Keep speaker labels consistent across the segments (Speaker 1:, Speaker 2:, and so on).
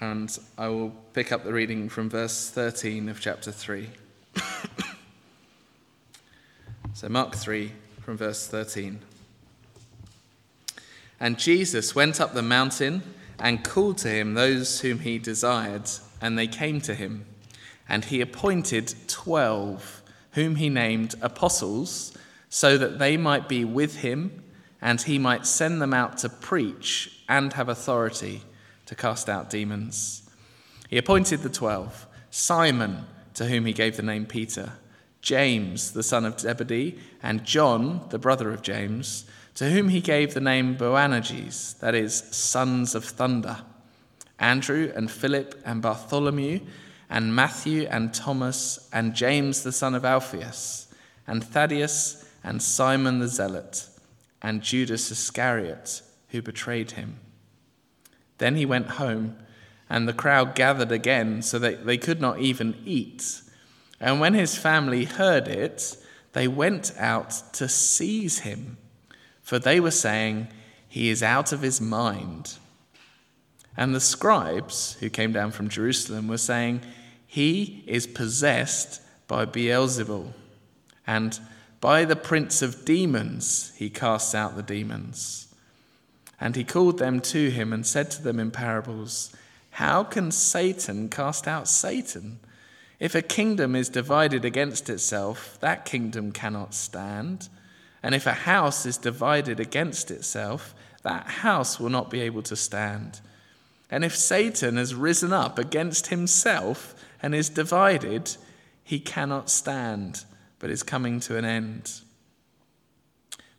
Speaker 1: and I will pick up the reading from verse 13 of chapter 3. so, Mark 3 from verse 13. And Jesus went up the mountain and called to him those whom he desired, and they came to him. And he appointed twelve, whom he named apostles, so that they might be with him, and he might send them out to preach and have authority to cast out demons. He appointed the twelve Simon, to whom he gave the name Peter, James, the son of Zebedee, and John, the brother of James to whom he gave the name Boanerges, that is, sons of thunder, Andrew and Philip and Bartholomew, and Matthew and Thomas, and James the son of Alphaeus, and Thaddeus and Simon the Zealot, and Judas Iscariot, who betrayed him. Then he went home, and the crowd gathered again, so that they could not even eat. And when his family heard it, they went out to seize him for they were saying, He is out of his mind. And the scribes who came down from Jerusalem were saying, He is possessed by Beelzebul, and by the prince of demons he casts out the demons. And he called them to him and said to them in parables, How can Satan cast out Satan? If a kingdom is divided against itself, that kingdom cannot stand. And if a house is divided against itself, that house will not be able to stand. And if Satan has risen up against himself and is divided, he cannot stand, but is coming to an end.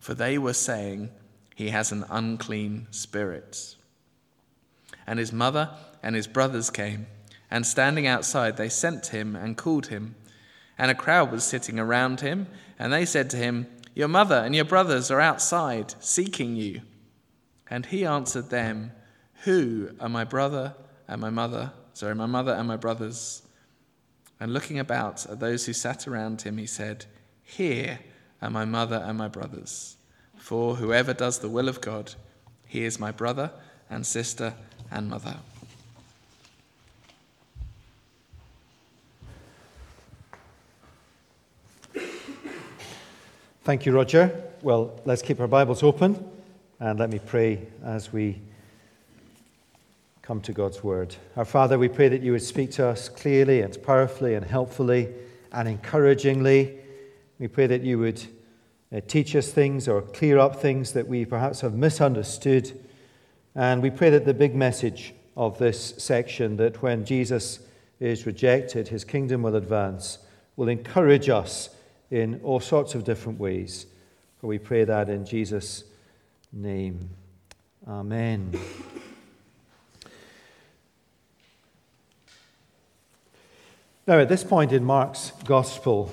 Speaker 1: For they were saying, He has an unclean spirit. And his mother and his brothers came, and standing outside, they sent him and called him. And a crowd was sitting around him, and they said to him, your mother and your brothers are outside seeking you. And he answered them, Who are my brother and my mother? Sorry, my mother and my brothers. And looking about at those who sat around him, he said, Here are my mother and my brothers. For whoever does the will of God, he is my brother and sister and mother.
Speaker 2: Thank you, Roger. Well, let's keep our Bibles open and let me pray as we come to God's Word. Our Father, we pray that you would speak to us clearly and powerfully and helpfully and encouragingly. We pray that you would uh, teach us things or clear up things that we perhaps have misunderstood. And we pray that the big message of this section, that when Jesus is rejected, his kingdom will advance, will encourage us in all sorts of different ways. For we pray that in Jesus' name. Amen. Now, at this point in Mark's Gospel,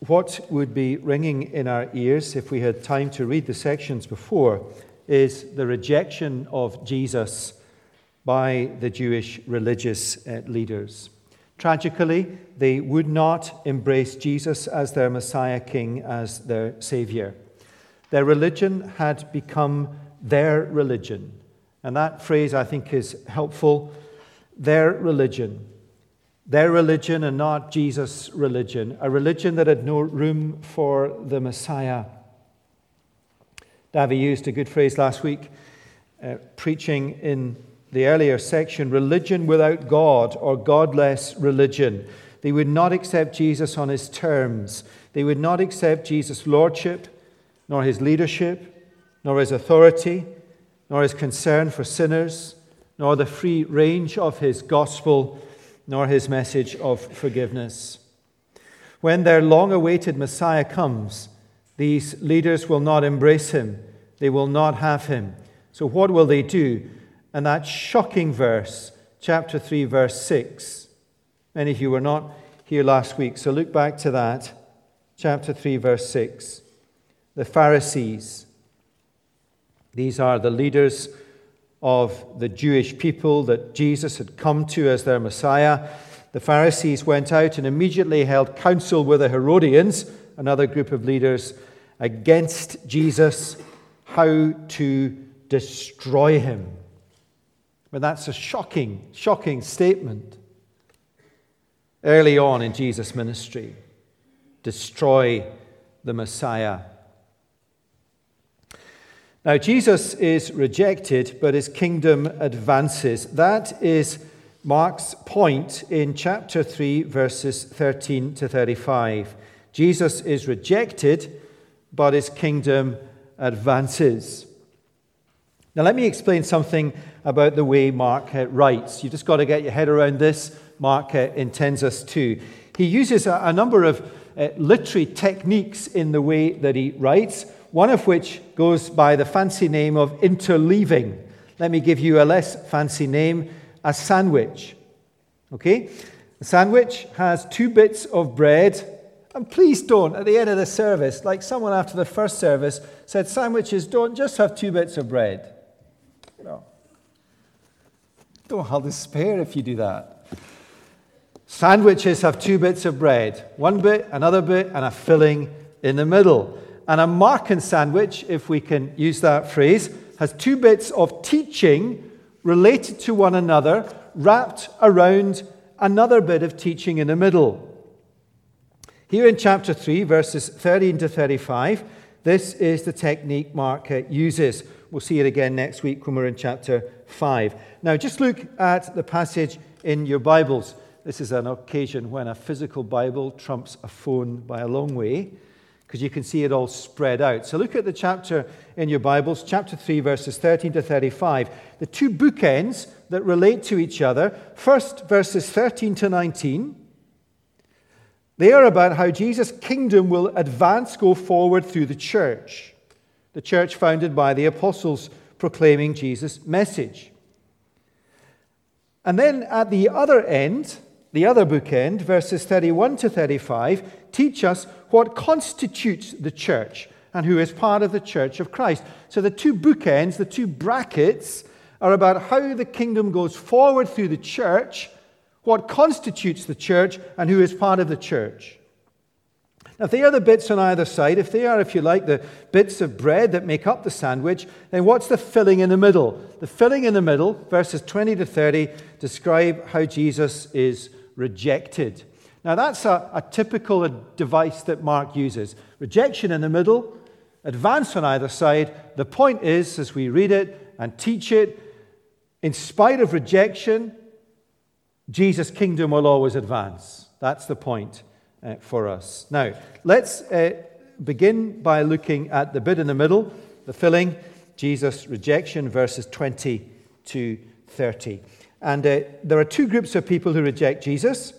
Speaker 2: what would be ringing in our ears if we had time to read the sections before is the rejection of Jesus by the Jewish religious uh, leaders. Tragically, they would not embrace Jesus as their Messiah King, as their Savior. Their religion had become their religion. And that phrase, I think, is helpful. Their religion. Their religion and not Jesus' religion. A religion that had no room for the Messiah. Davy used a good phrase last week, uh, preaching in the earlier section religion without God or godless religion. They would not accept Jesus on his terms. They would not accept Jesus' lordship, nor his leadership, nor his authority, nor his concern for sinners, nor the free range of his gospel, nor his message of forgiveness. When their long awaited Messiah comes, these leaders will not embrace him. They will not have him. So, what will they do? And that shocking verse, chapter 3, verse 6. Many of you were not here last week, so look back to that. Chapter 3, verse 6. The Pharisees. These are the leaders of the Jewish people that Jesus had come to as their Messiah. The Pharisees went out and immediately held counsel with the Herodians, another group of leaders, against Jesus, how to destroy him. But that's a shocking, shocking statement. Early on in Jesus' ministry, destroy the Messiah. Now, Jesus is rejected, but his kingdom advances. That is Mark's point in chapter 3, verses 13 to 35. Jesus is rejected, but his kingdom advances. Now, let me explain something about the way Mark uh, writes. You've just got to get your head around this. Mark uh, intends us to. He uses a, number of uh, literary techniques in the way that he writes, one of which goes by the fancy name of interleaving. Let me give you a less fancy name a sandwich. Okay? A sandwich has two bits of bread. And please don't, at the end of the service, like someone after the first service said, sandwiches don't just have two bits of bread. No. don't have despair if you do that. Sandwiches have two bits of bread one bit, another bit, and a filling in the middle. And a Markan sandwich, if we can use that phrase, has two bits of teaching related to one another, wrapped around another bit of teaching in the middle. Here in chapter 3, verses 13 to 35, this is the technique Mark uses. We'll see it again next week when we're in chapter 5. Now, just look at the passage in your Bibles. This is an occasion when a physical Bible trumps a phone by a long way because you can see it all spread out. So look at the chapter in your Bibles, chapter 3, verses 13 to 35. The two bookends that relate to each other. First, verses 13 to 19. They are about how Jesus' kingdom will advance, go forward through the church. The church founded by the apostles proclaiming Jesus' message. And then at the other end, the other bookend, verses 31 to 35, teach us what constitutes the church and who is part of the church of Christ. So the two bookends, the two brackets, are about how the kingdom goes forward through the church, what constitutes the church, and who is part of the church. Now, if they are the bits on either side, if they are, if you like, the bits of bread that make up the sandwich, then what's the filling in the middle? The filling in the middle, verses 20 to 30, describe how Jesus is rejected. Now, that's a, a typical device that Mark uses rejection in the middle, advance on either side. The point is, as we read it and teach it, in spite of rejection, Jesus' kingdom will always advance. That's the point uh, for us. Now, let's uh, begin by looking at the bit in the middle, the filling, Jesus' rejection, verses 20 to 30. And uh, there are two groups of people who reject Jesus.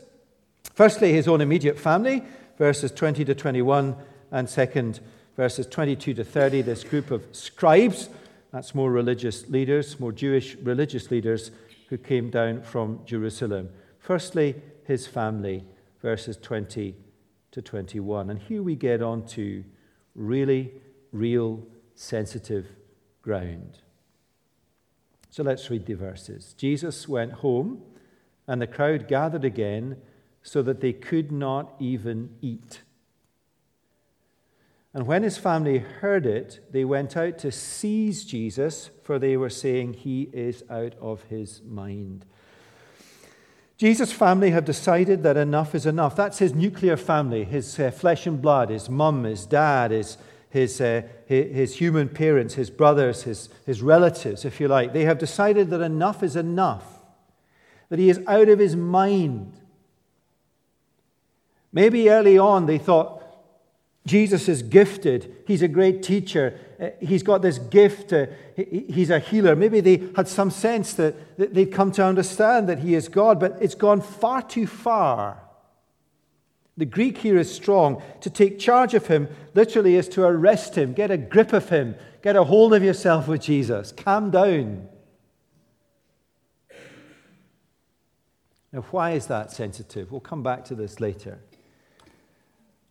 Speaker 2: Firstly, his own immediate family, verses 20 to 21, and second, verses 22 to 30, this group of scribes, that's more religious leaders, more Jewish religious leaders who came down from Jerusalem. Firstly, his family, verses 20 to 21. And here we get on to really, real, sensitive ground. So let's read the verses. Jesus went home, and the crowd gathered again so that they could not even eat. And when his family heard it, they went out to seize Jesus, for they were saying, He is out of his mind. Jesus' family have decided that enough is enough. That's his nuclear family, his uh, flesh and blood, his mum, his dad, his, his, uh, his, human parents, his brothers, his, his relatives, if you like. They have decided that enough is enough, that he is out of his mind. Maybe early on they thought, Jesus is gifted. He's a great teacher. Uh, he's got this gift. Uh, he's a healer. Maybe they had some sense that they'd come to understand that he is God, but it's gone far too far. The Greek here is strong. To take charge of him literally is to arrest him, get a grip of him, get a hold of yourself with Jesus. Calm down. Now, why is that sensitive? We'll come back to this later.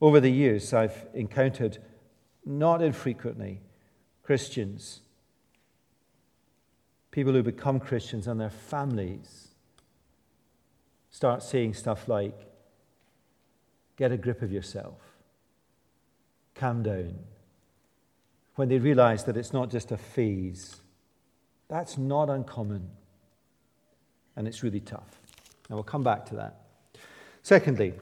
Speaker 2: Over the years, I've encountered not infrequently Christians, people who become Christians and their families start saying stuff like, get a grip of yourself, calm down. When they realize that it's not just a phase, that's not uncommon. And it's really tough. And we'll come back to that. Secondly,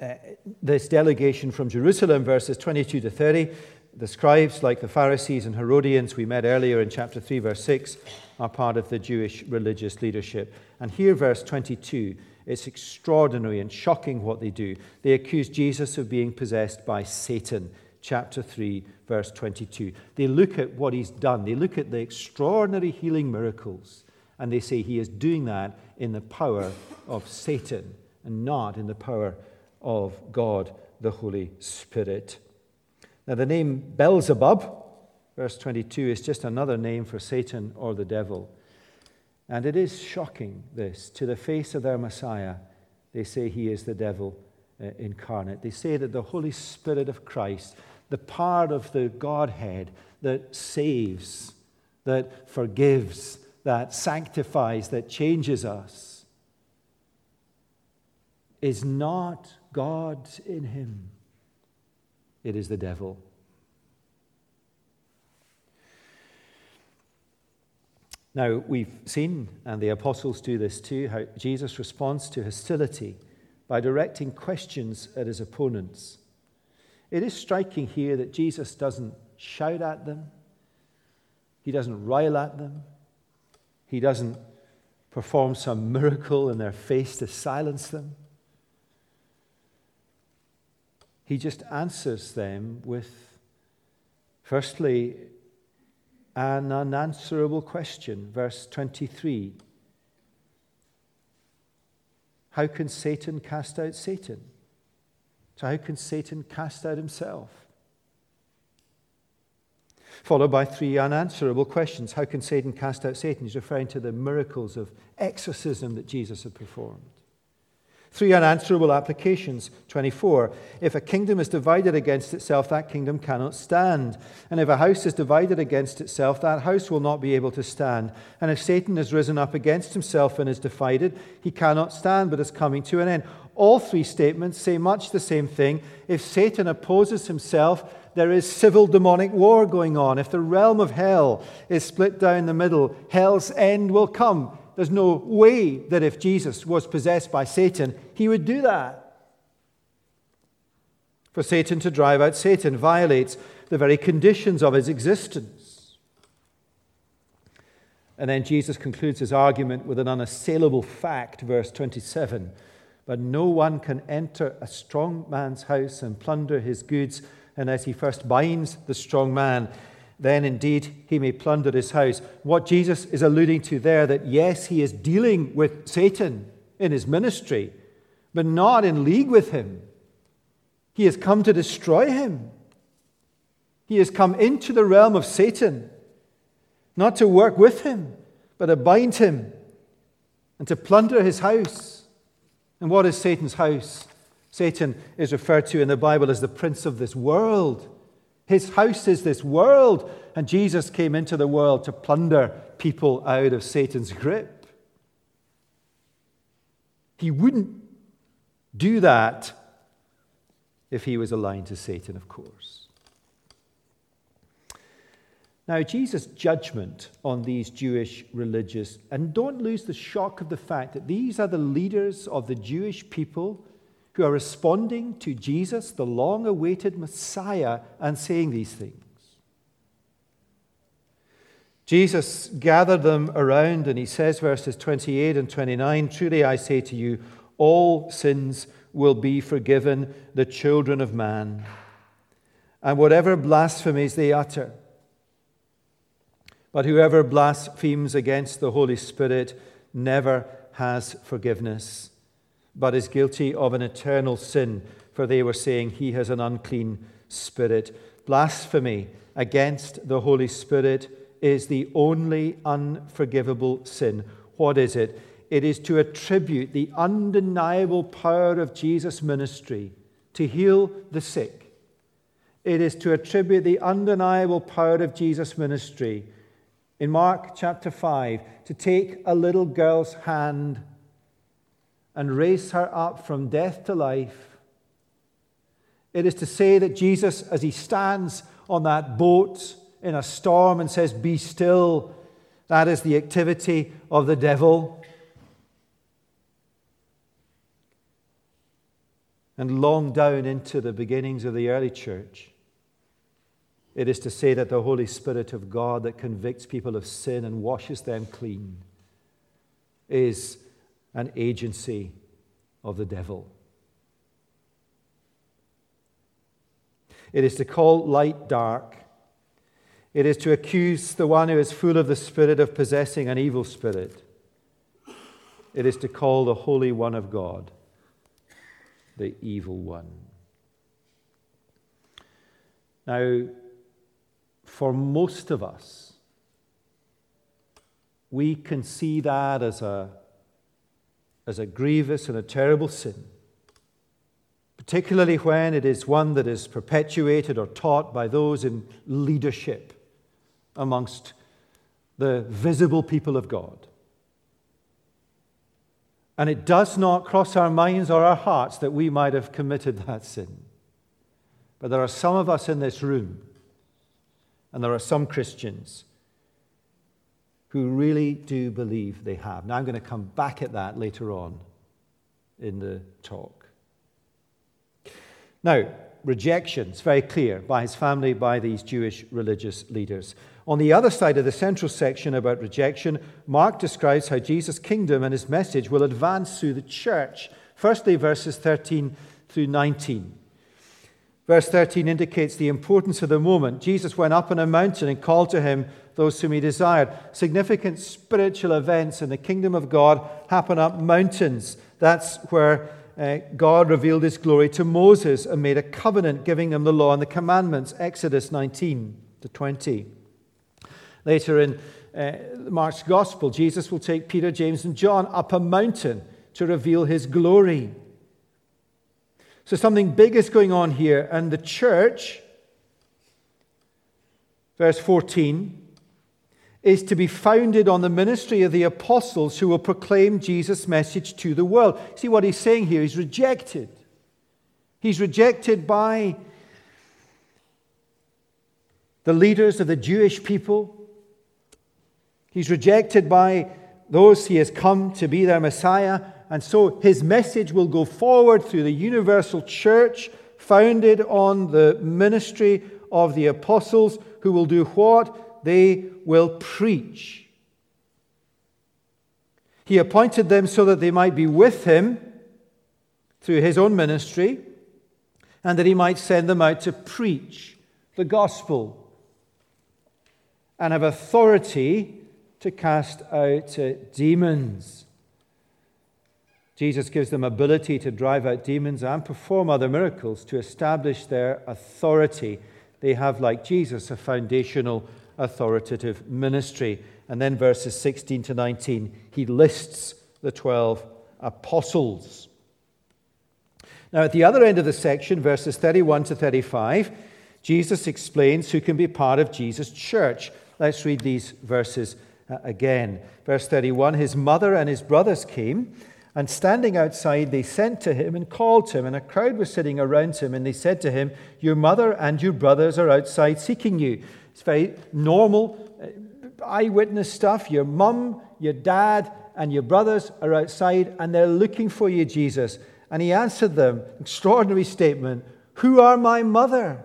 Speaker 2: uh, this delegation from Jerusalem, verses 22 to 30, the scribes, like the Pharisees and Herodians we met earlier in chapter 3, verse 6, are part of the Jewish religious leadership. And here, verse 22, it's extraordinary and shocking what they do. They accuse Jesus of being possessed by Satan, chapter 3, verse 22. They look at what he's done, they look at the extraordinary healing miracles, and they say he is doing that in the power of Satan and not in the power of God, the Holy Spirit. Now, the name Beelzebub, verse 22, is just another name for Satan or the devil. And it is shocking, this. To the face of their Messiah, they say he is the devil uh, incarnate. They say that the Holy Spirit of Christ, the part of the Godhead that saves, that forgives, that sanctifies, that changes us, is not God in him. It is the devil. Now, we've seen, and the apostles do this too, how Jesus responds to hostility by directing questions at his opponents. It is striking here that Jesus doesn't shout at them, he doesn't rile at them, he doesn't perform some miracle in their face to silence them. He just answers them with, firstly, an unanswerable question. Verse 23 How can Satan cast out Satan? So, how can Satan cast out himself? Followed by three unanswerable questions. How can Satan cast out Satan? He's referring to the miracles of exorcism that Jesus had performed. Three unanswerable applications. 24. If a kingdom is divided against itself, that kingdom cannot stand. And if a house is divided against itself, that house will not be able to stand. And if Satan has risen up against himself and is divided, he cannot stand, but is coming to an end. All three statements say much the same thing. If Satan opposes himself, there is civil demonic war going on. If the realm of hell is split down the middle, hell's end will come. There's no way that if Jesus was possessed by Satan, he would do that. For Satan to drive out Satan violates the very conditions of his existence. And then Jesus concludes his argument with an unassailable fact, verse 27. But no one can enter a strong man's house and plunder his goods unless he first binds the strong man then indeed he may plunder his house. What Jesus is alluding to there, that yes, he is dealing with Satan in his ministry, but not in league with him. He has come to destroy him. He has come into the realm of Satan, not to work with him, but to bind him and to plunder his house. And what is Satan's house? Satan is referred to in the Bible as the prince of this world. His house is this world, and Jesus came into the world to plunder people out of Satan's grip. He wouldn't do that if he was aligned to Satan, of course. Now, Jesus' judgment on these Jewish religious, and don't lose the shock of the fact that these are the leaders of the Jewish people who are responding to Jesus, the long awaited Messiah, and saying these things. Jesus gathered them around and he says, verses 28 and 29 Truly I say to you, all sins will be forgiven the children of man, and whatever blasphemies they utter. But whoever blasphemes against the Holy Spirit never has forgiveness but is guilty of an eternal sin, for they were saying he has an unclean spirit. Blasphemy against the Holy Spirit is the only unforgivable sin. What is it? it is to attribute the undeniable power of Jesus' ministry to heal the sick. It is to attribute the undeniable power of Jesus' ministry in Mark chapter 5 to take a little girl's hand and raise her up from death to life. It is to say that Jesus, as he stands on that boat in a storm and says, Be still, that is the activity of the devil. And long down into the beginnings of the early church, it is to say that the Holy Spirit of God that convicts people of sin and washes them clean is an agency of the devil. It is to call light dark. It is to accuse the one who is full of the Spirit of possessing an evil spirit. It is to call the Holy One of God the evil one. Now, for most of us, we can see that as a, as a grievous and a terrible sin, particularly when it is one that is perpetuated or taught by those in leadership amongst the visible people of God. And it does not cross our minds or our hearts that we might have committed that sin. But there are some of us in this room and there are some Christians who really do believe they have. Now, I'm going to come back at that later on in the talk. Now, rejection is very clear by his family, by these Jewish religious leaders. On the other side of the central section about rejection, Mark describes how Jesus' kingdom and his message will advance through the church. Firstly, verses 13 through 19. Verse 13 indicates the importance of the moment. Jesus went up on a mountain and called to him those whom he desired. Significant spiritual events in the kingdom of God happen up mountains. That's where uh, God revealed his glory to Moses and made a covenant giving him the law and the commandments. Exodus 19 to 20. Later in uh, Mark's gospel, Jesus will take Peter, James, and John up a mountain to reveal his glory. So something big is going on here, and the church, verse 14, is to be founded on the ministry of the apostles who will proclaim Jesus' message to the world. See what he's saying here? He's rejected. He's rejected by the leaders of the Jewish people. He's rejected by those he has come to be their Messiah. And so his message will go forward through the universal church, founded on the ministry of the apostles, who will do what? They will preach. He appointed them so that they might be with him through his own ministry, and that he might send them out to preach the gospel and have authority to cast out demons. Jesus gives them ability to drive out demons and perform other miracles to establish their authority. They have, like Jesus, a foundational authoritative ministry. And then verses 16 to 19, he lists the 12 apostles. Now, at the other end of the section, verses 31 to 35, Jesus explains who can be part of Jesus' church. Let's read these verses uh, again. Verse 31 His mother and his brothers came, and standing outside, they sent to him and called him. And a crowd was sitting around him, and they said to him, Your mother and your brothers are outside seeking you. It's very normal uh, eyewitness stuff. Your mum, your dad, and your brothers are outside, and they're looking for you, Jesus. And he answered them, extraordinary statement Who are my mother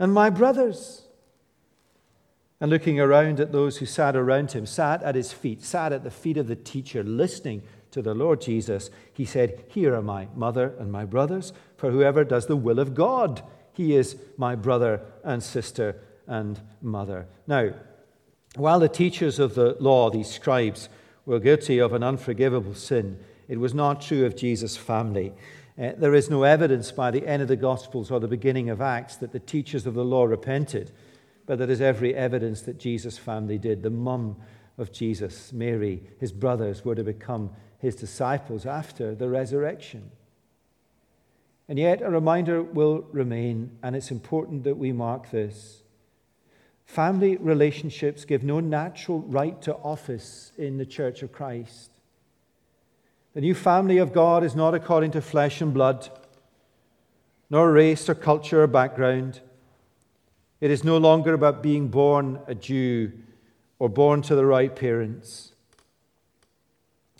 Speaker 2: and my brothers? and looking around at those who sat around him, sat at his feet, sat at the feet of the teacher, listening to the Lord Jesus, he said, Here are my mother and my brothers, for whoever does the will of God, he is my brother and sister and mother. Now, while the teachers of the law, these scribes, were guilty of an unforgivable sin, it was not true of Jesus' family. Uh, there is no evidence by the end of the Gospels or the beginning of Acts that the teachers of the law repented but there is every evidence that Jesus' family did. The mum of Jesus, Mary, his brothers, were to become his disciples after the resurrection. And yet, a reminder will remain, and it's important that we mark this. Family relationships give no natural right to office in the Church of Christ. The new family of God is not according to flesh and blood, nor race or culture or background. It is no longer about being born a Jew or born to the right parents.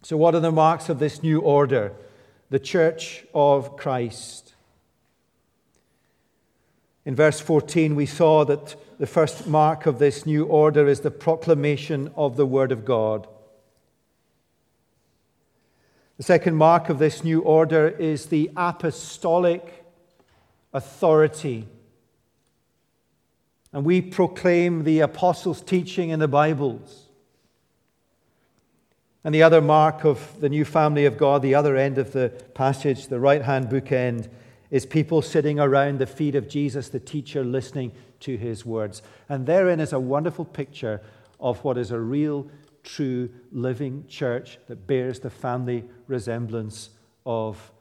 Speaker 2: So, what are the marks of this new order, the Church of Christ? In verse 14, we saw that the first mark of this new order is the proclamation of the Word of God. The second mark of this new order is the apostolic authority. And we proclaim the apostles' teaching in the Bibles. And the other mark of the new family of God, the other end of the passage, the right hand bookend, is people sitting around the feet of Jesus, the teacher, listening to his words. And therein is a wonderful picture of what is a real true living church that bears the family resemblance of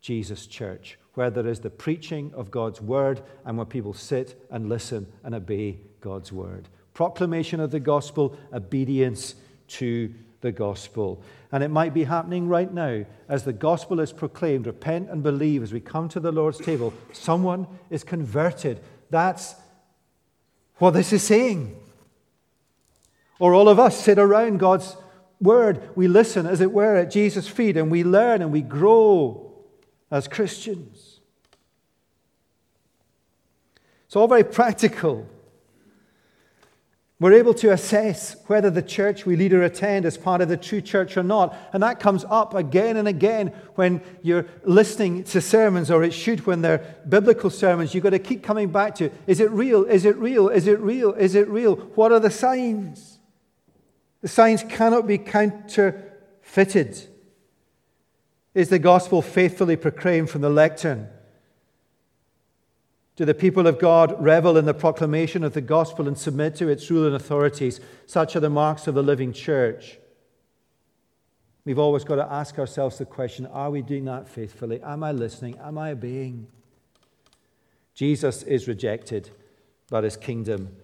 Speaker 2: Jesus' church, where there is the preaching of God's word and where people sit and listen and obey God's word. Proclamation of the gospel, obedience to the gospel. And it might be happening right now as the gospel is proclaimed. Repent and believe as we come to the Lord's table. Someone is converted. That's what this is saying. Or all of us sit around God's word. We listen, as it were, at Jesus' feet and we learn and we grow as Christians. It's all very practical. We're able to assess whether the church we lead or attend is part of the true church or not. And that comes up again and again when you're listening to sermons, or it should when they're biblical sermons. You've got to keep coming back to is it real? Is it real? Is it real? Is it real? What are the signs? The signs cannot be counterfeited. Is the gospel faithfully proclaimed from the lectern? Do the people of God revel in the proclamation of the gospel and submit to its rule and authorities? Such are the marks of the living church. We've always got to ask ourselves the question are we doing that faithfully? Am I listening? Am I obeying? Jesus is rejected, but his kingdom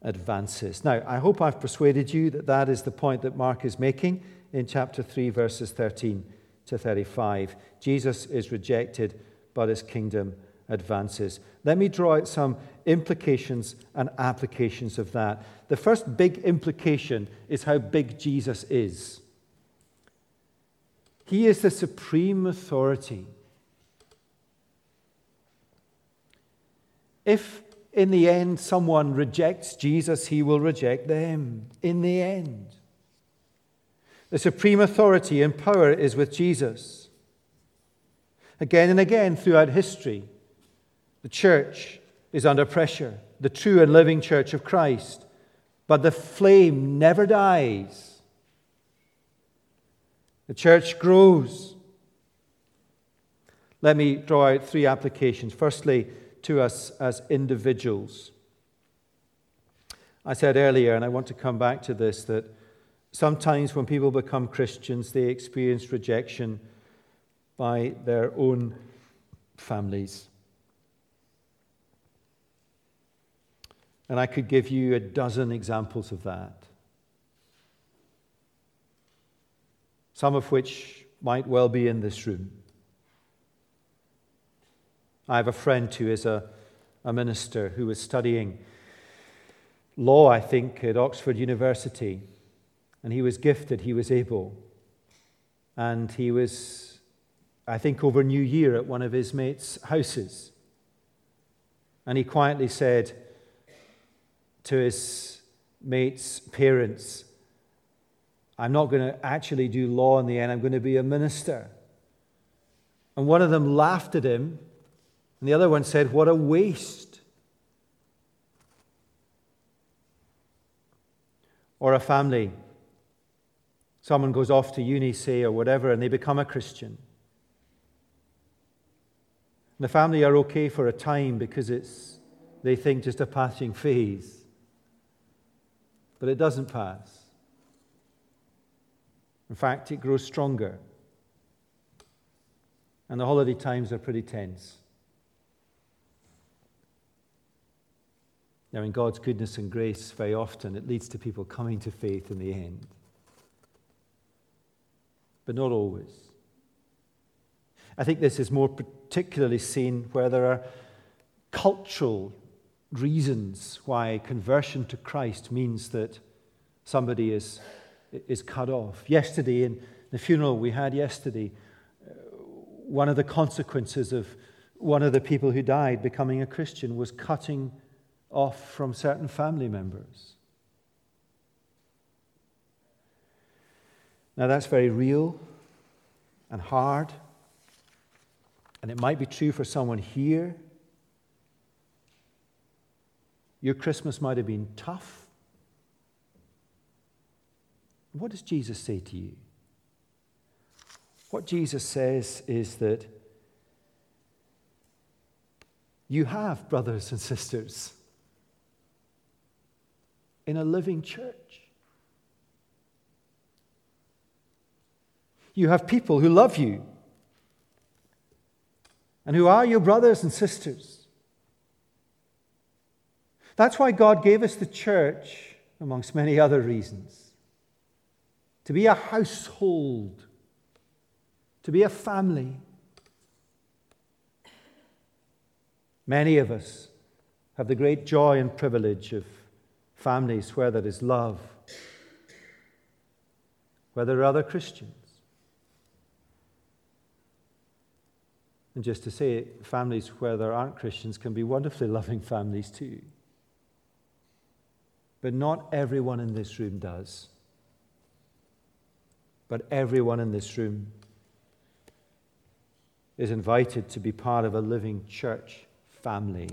Speaker 2: advances. Now, I hope I've persuaded you that that is the point that Mark is making in chapter 3, verses 13 to 35. Jesus is rejected, but his kingdom advances. Let me draw out some implications and applications of that. The first big implication is how big Jesus is. He is the supreme authority. If in the end someone rejects Jesus, he will reject them. In the end. The supreme authority and power is with Jesus. Again and again throughout history, the church is under pressure, the true and living church of Christ. But the flame never dies. The church grows. Let me draw out three applications. Firstly, to us as individuals. I said earlier, and I want to come back to this, that sometimes when people become Christians, they experience rejection by their own families. And I could give you a dozen examples of that. Some of which might well be in this room. I have a friend who is a, a minister who was studying law, I think, at Oxford University. And he was gifted, he was able. And he was, I think, over New Year at one of his mates' houses. And he quietly said to his mates' parents, I'm not going to actually do law in the end, I'm going to be a minister. And one of them laughed at him and the other one said, What a waste. Or a family. Someone goes off to uni, say, or whatever, and they become a Christian. And the family are okay for a time because it's, they think, just a passing phase. But it doesn't pass. In fact, it grows stronger. And the holiday times are pretty tense. Now, in God's goodness and grace, very often it leads to people coming to faith in the end. But not always. I think this is more particularly seen where there are cultural reasons why conversion to Christ means that somebody is, is cut off. Yesterday, in the funeral we had yesterday, uh, one of the consequences of one of the people who died becoming a Christian was cutting off from certain family members. Now, that's very real and hard, and it might be true for someone here. Your Christmas might have been tough. What does Jesus say to you? What Jesus says is that you have brothers and sisters in a living church. You have people who love you and who are your brothers and sisters. That's why God gave us the church, amongst many other reasons, to be a household, to be a family. Many of us have the great joy and privilege of families where there is love, where there are other Christians. And just to say, families where there aren't Christians can be wonderfully loving families too. But not everyone in this room does. But everyone in this room is invited to be part of a living church family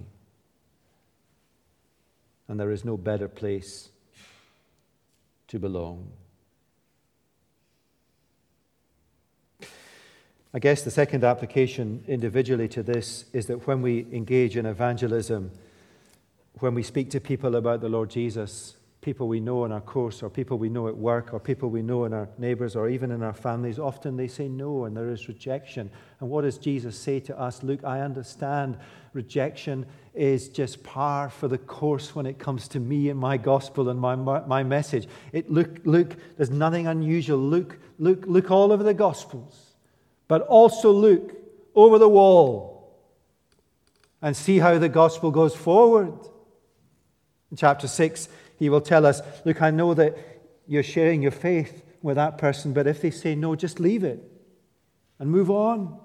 Speaker 2: and there is no better place to belong. I guess the second application individually to this is that when we engage in evangelism, when we speak to people about the Lord Jesus, people we know in our course, or people we know at work, or people we know in our neighbors, or even in our families, often they say no and there is rejection. And what does Jesus say to us? Look, I understand rejection is just par for the course when it comes to me and my gospel and my, my message. It, look, look, there's nothing unusual. Look, look, look all over the gospels, but also look over the wall and see how the gospel goes forward. In chapter 6, he will tell us, Look, I know that you're sharing your faith with that person, but if they say no, just leave it and move on.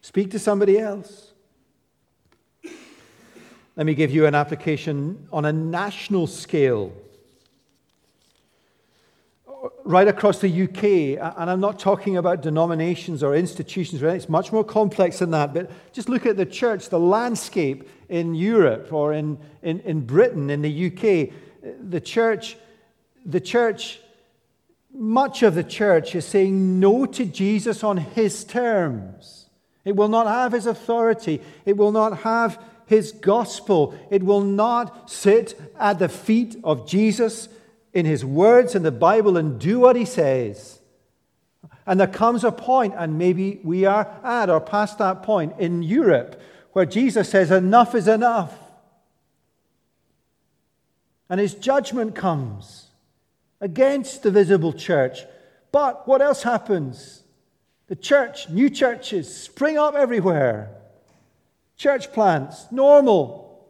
Speaker 2: Speak to somebody else. Let me give you an application on a national scale. Right across the UK, and I'm not talking about denominations or institutions, right? it's much more complex than that, but just look at the church, the landscape in Europe or in, in, in Britain, in the UK the church, the church, much of the church is saying no to Jesus on his terms. It will not have his authority. It will not have his gospel. It will not sit at the feet of Jesus in his words in the Bible and do what he says. And there comes a point, and maybe we are at or past that point in Europe, where Jesus says, Enough is enough and his judgment comes against the visible church. But what else happens? The church, new churches spring up everywhere. Church plants, normal.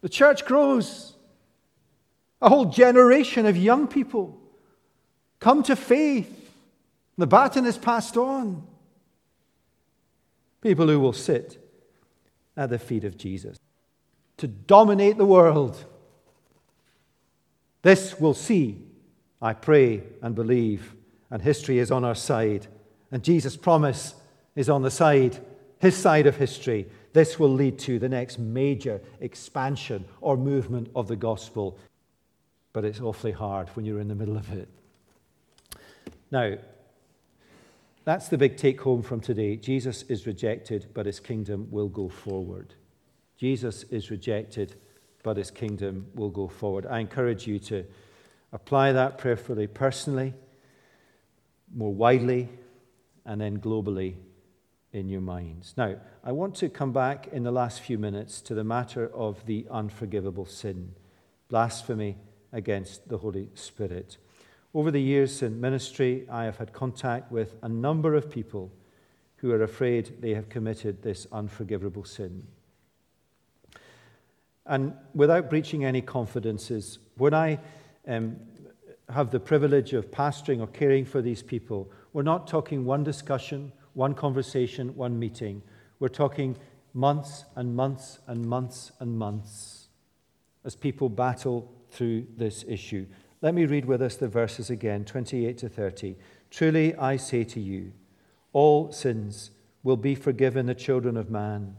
Speaker 2: The church grows. A whole generation of young people come to faith. The baton is passed on. People who will sit at the feet of Jesus to dominate the world this we'll see, I pray and believe, and history is on our side, and Jesus' promise is on the side, his side of history. This will lead to the next major expansion or movement of the gospel. But it's awfully hard when you're in the middle of it. Now, that's the big take home from today. Jesus is rejected, but his kingdom will go forward. Jesus is rejected, but his kingdom will go forward. I encourage you to apply that prayerfully, personally, more widely, and then globally in your minds. Now, I want to come back in the last few minutes to the matter of the unforgivable sin, blasphemy against the Holy Spirit. Over the years in ministry, I have had contact with a number of people who are afraid they have committed this unforgivable sin. And without breaching any confidences, when I um, have the privilege of pastoring or caring for these people, we're not talking one discussion, one conversation, one meeting. We're talking months and months and months and months as people battle through this issue. Let me read with us the verses again 28 to 30. Truly I say to you, all sins will be forgiven the children of man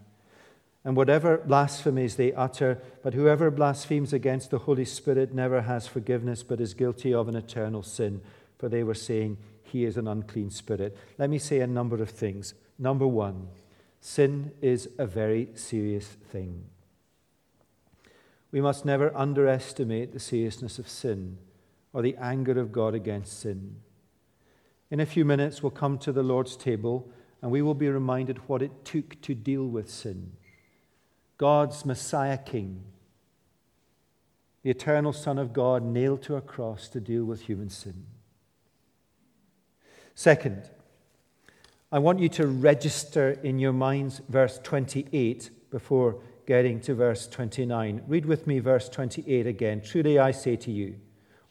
Speaker 2: and whatever blasphemies they utter, but whoever blasphemes against the Holy Spirit never has forgiveness, but is guilty of an eternal sin. For they were saying, He is an unclean spirit. Let me say a number of things. Number one, sin is a very serious thing. We must never underestimate the seriousness of sin or the anger of God against sin. In a few minutes, we'll come to the Lord's table and we will be reminded what it took to deal with sin. God's Messiah King, the eternal Son of God, nailed to a cross to deal with human sin. Second, I want you to register in your minds verse 28 before getting to verse 29. Read with me verse 28 again. Truly I say to you,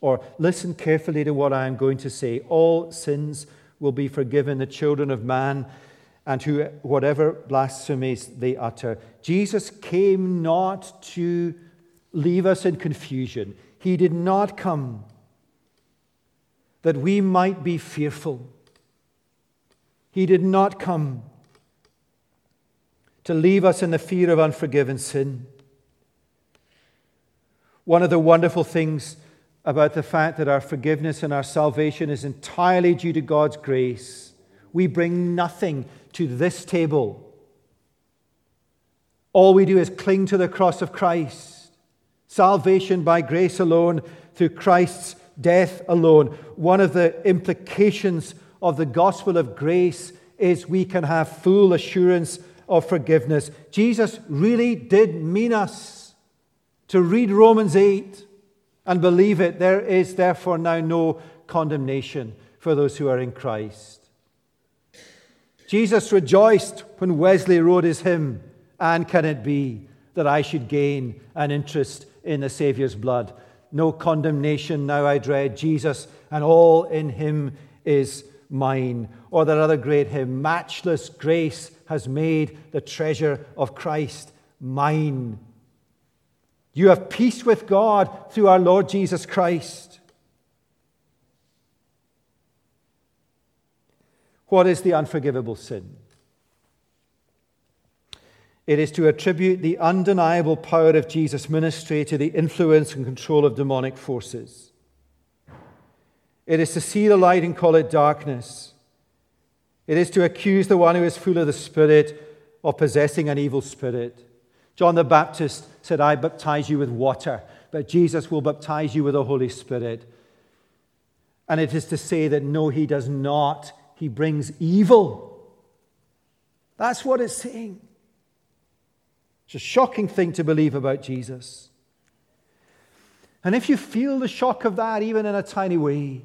Speaker 2: or listen carefully to what I am going to say. All sins will be forgiven the children of man and who, whatever blasphemies they utter. Jesus came not to leave us in confusion. He did not come that we might be fearful. He did not come to leave us in the fear of unforgiven sin. One of the wonderful things about the fact that our forgiveness and our salvation is entirely due to God's grace, we bring nothing to this table. All we do is cling to the cross of Christ. Salvation by grace alone, through Christ's death alone. One of the implications of the gospel of grace is we can have full assurance of forgiveness. Jesus really did mean us to read Romans 8 and believe it. There is therefore now no condemnation for those who are in Christ. Jesus rejoiced when Wesley wrote his hymn, And can it be that I should gain an interest in the Saviour's blood? No condemnation now I dread, Jesus, and all in him is mine. Or that other great hymn, Matchless grace has made the treasure of Christ mine. You have peace with God through our Lord Jesus Christ. What is the unforgivable sin? It is to attribute the undeniable power of Jesus' ministry to the influence and control of demonic forces. It is to see the light and call it darkness. It is to accuse the one who is full of the Spirit of possessing an evil spirit. John the Baptist said, I baptize you with water, but Jesus will baptize you with the Holy Spirit. And it is to say that no, he does not he brings evil. That's what it's saying. It's a shocking thing to believe about Jesus. And if you feel the shock of that, even in a tiny way,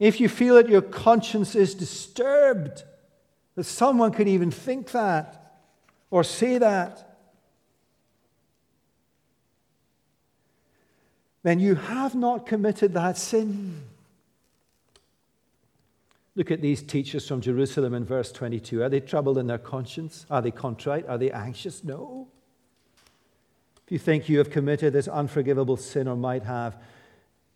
Speaker 2: if you feel that your conscience is disturbed, that someone could even think that or say that, then you have not committed that sin. Look at these teachers from Jerusalem in verse 22. Are they troubled in their conscience? Are they contrite? Are they anxious? No. If you think you have committed this unforgivable sin or might have,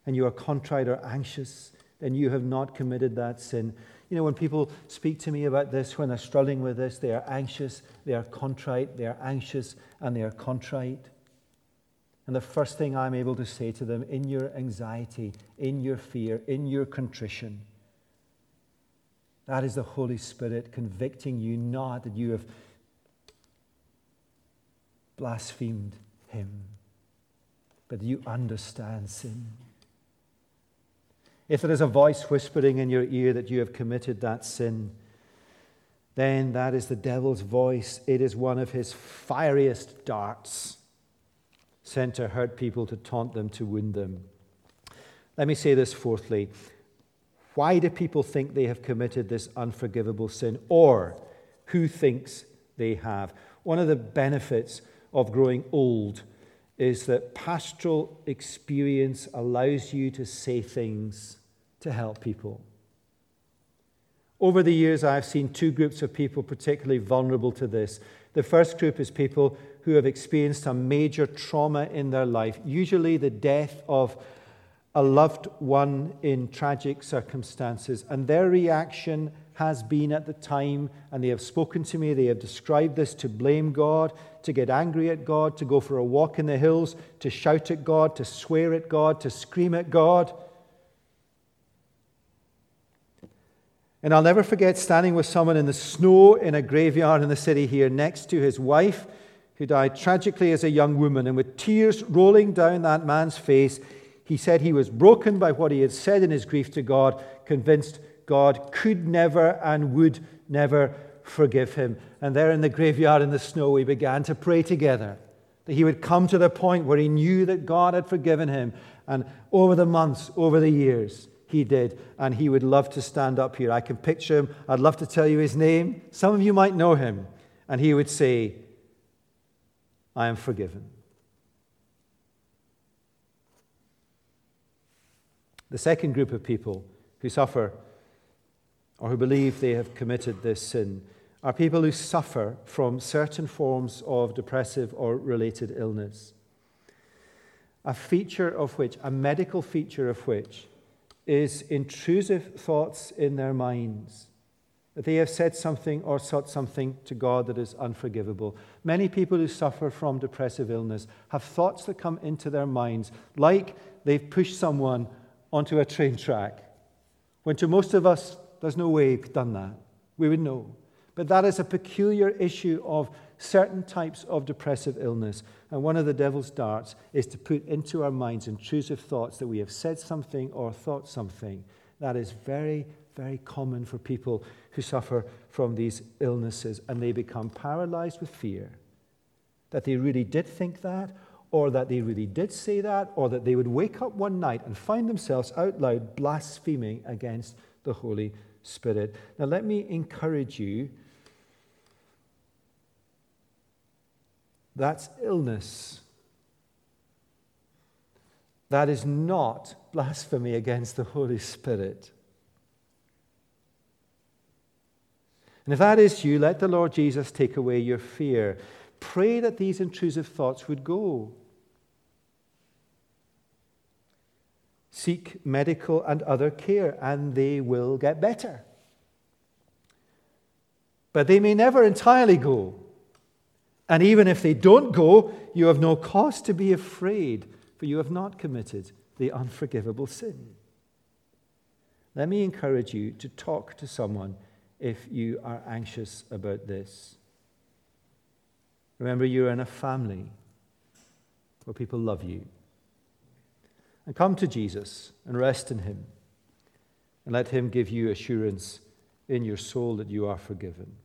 Speaker 2: and you are contrite or anxious, then you have not committed that sin. You know, when people speak to me about this, when they're struggling with this, they are anxious, they are contrite, they are anxious, and they are contrite. And the first thing I'm able to say to them in your anxiety, in your fear, in your contrition, that is the Holy Spirit convicting you not that you have blasphemed Him, but you understand sin. If there is a voice whispering in your ear that you have committed that sin, then that is the devil's voice. It is one of his fieriest darts sent to hurt people, to taunt them, to wound them. Let me say this fourthly. Why do people think they have committed this unforgivable sin? Or who thinks they have? One of the benefits of growing old is that pastoral experience allows you to say things to help people. Over the years, I've seen two groups of people particularly vulnerable to this. The first group is people who have experienced a major trauma in their life, usually the death of a loved one in tragic circumstances, and their reaction has been at the time, and they have spoken to me, they have described this to blame God, to get angry at God, to go for a walk in the hills, to shout at God, to swear at God, to scream at God. And I'll never forget standing with someone in the snow in a graveyard in the city here next to his wife, who died tragically as a young woman. And with tears rolling down that man's face, he said he was broken by what he had said in his grief to God, convinced God could never and would never forgive him. And there in the graveyard in the snow, we began to pray together that he would come to the point where he knew that God had forgiven him. And over the months, over the years, he did. And he would love to stand up here. I can picture him. I'd love to tell you his name. Some of you might know him. And he would say, I am forgiven. The second group of people who suffer or who believe they have committed this sin are people who suffer from certain forms of depressive or related illness. A feature of which, a medical feature of which, is intrusive thoughts in their minds that they have said something or sought something to God that is unforgivable. Many people who suffer from depressive illness have thoughts that come into their minds like they've pushed someone onto a train track, when to most of us, there's no way we've done that. We would know. But that is a peculiar issue of certain types of depressive illness. And one of the devil's darts is to put into our minds intrusive thoughts that we have said something or thought something. That is very, very common for people who suffer from these illnesses. And they become paralyzed with fear that they really did think that, or that they really did say that, or that they would wake up one night and find themselves out loud blaspheming against the Holy Spirit. Now, let me encourage you that's illness. That is not blasphemy against the Holy Spirit. And if that is you, let the Lord Jesus take away your fear. Pray that these intrusive thoughts would go. Seek medical and other care, and they will get better. But they may never entirely go. And even if they don't go, you have no cause to be afraid, for you have not committed the unforgivable sin. Let me encourage you to talk to someone if you are anxious about this. Remember, you're in a family where people love you. And come to Jesus and rest in him. And let him give you assurance in your soul that you are forgiven.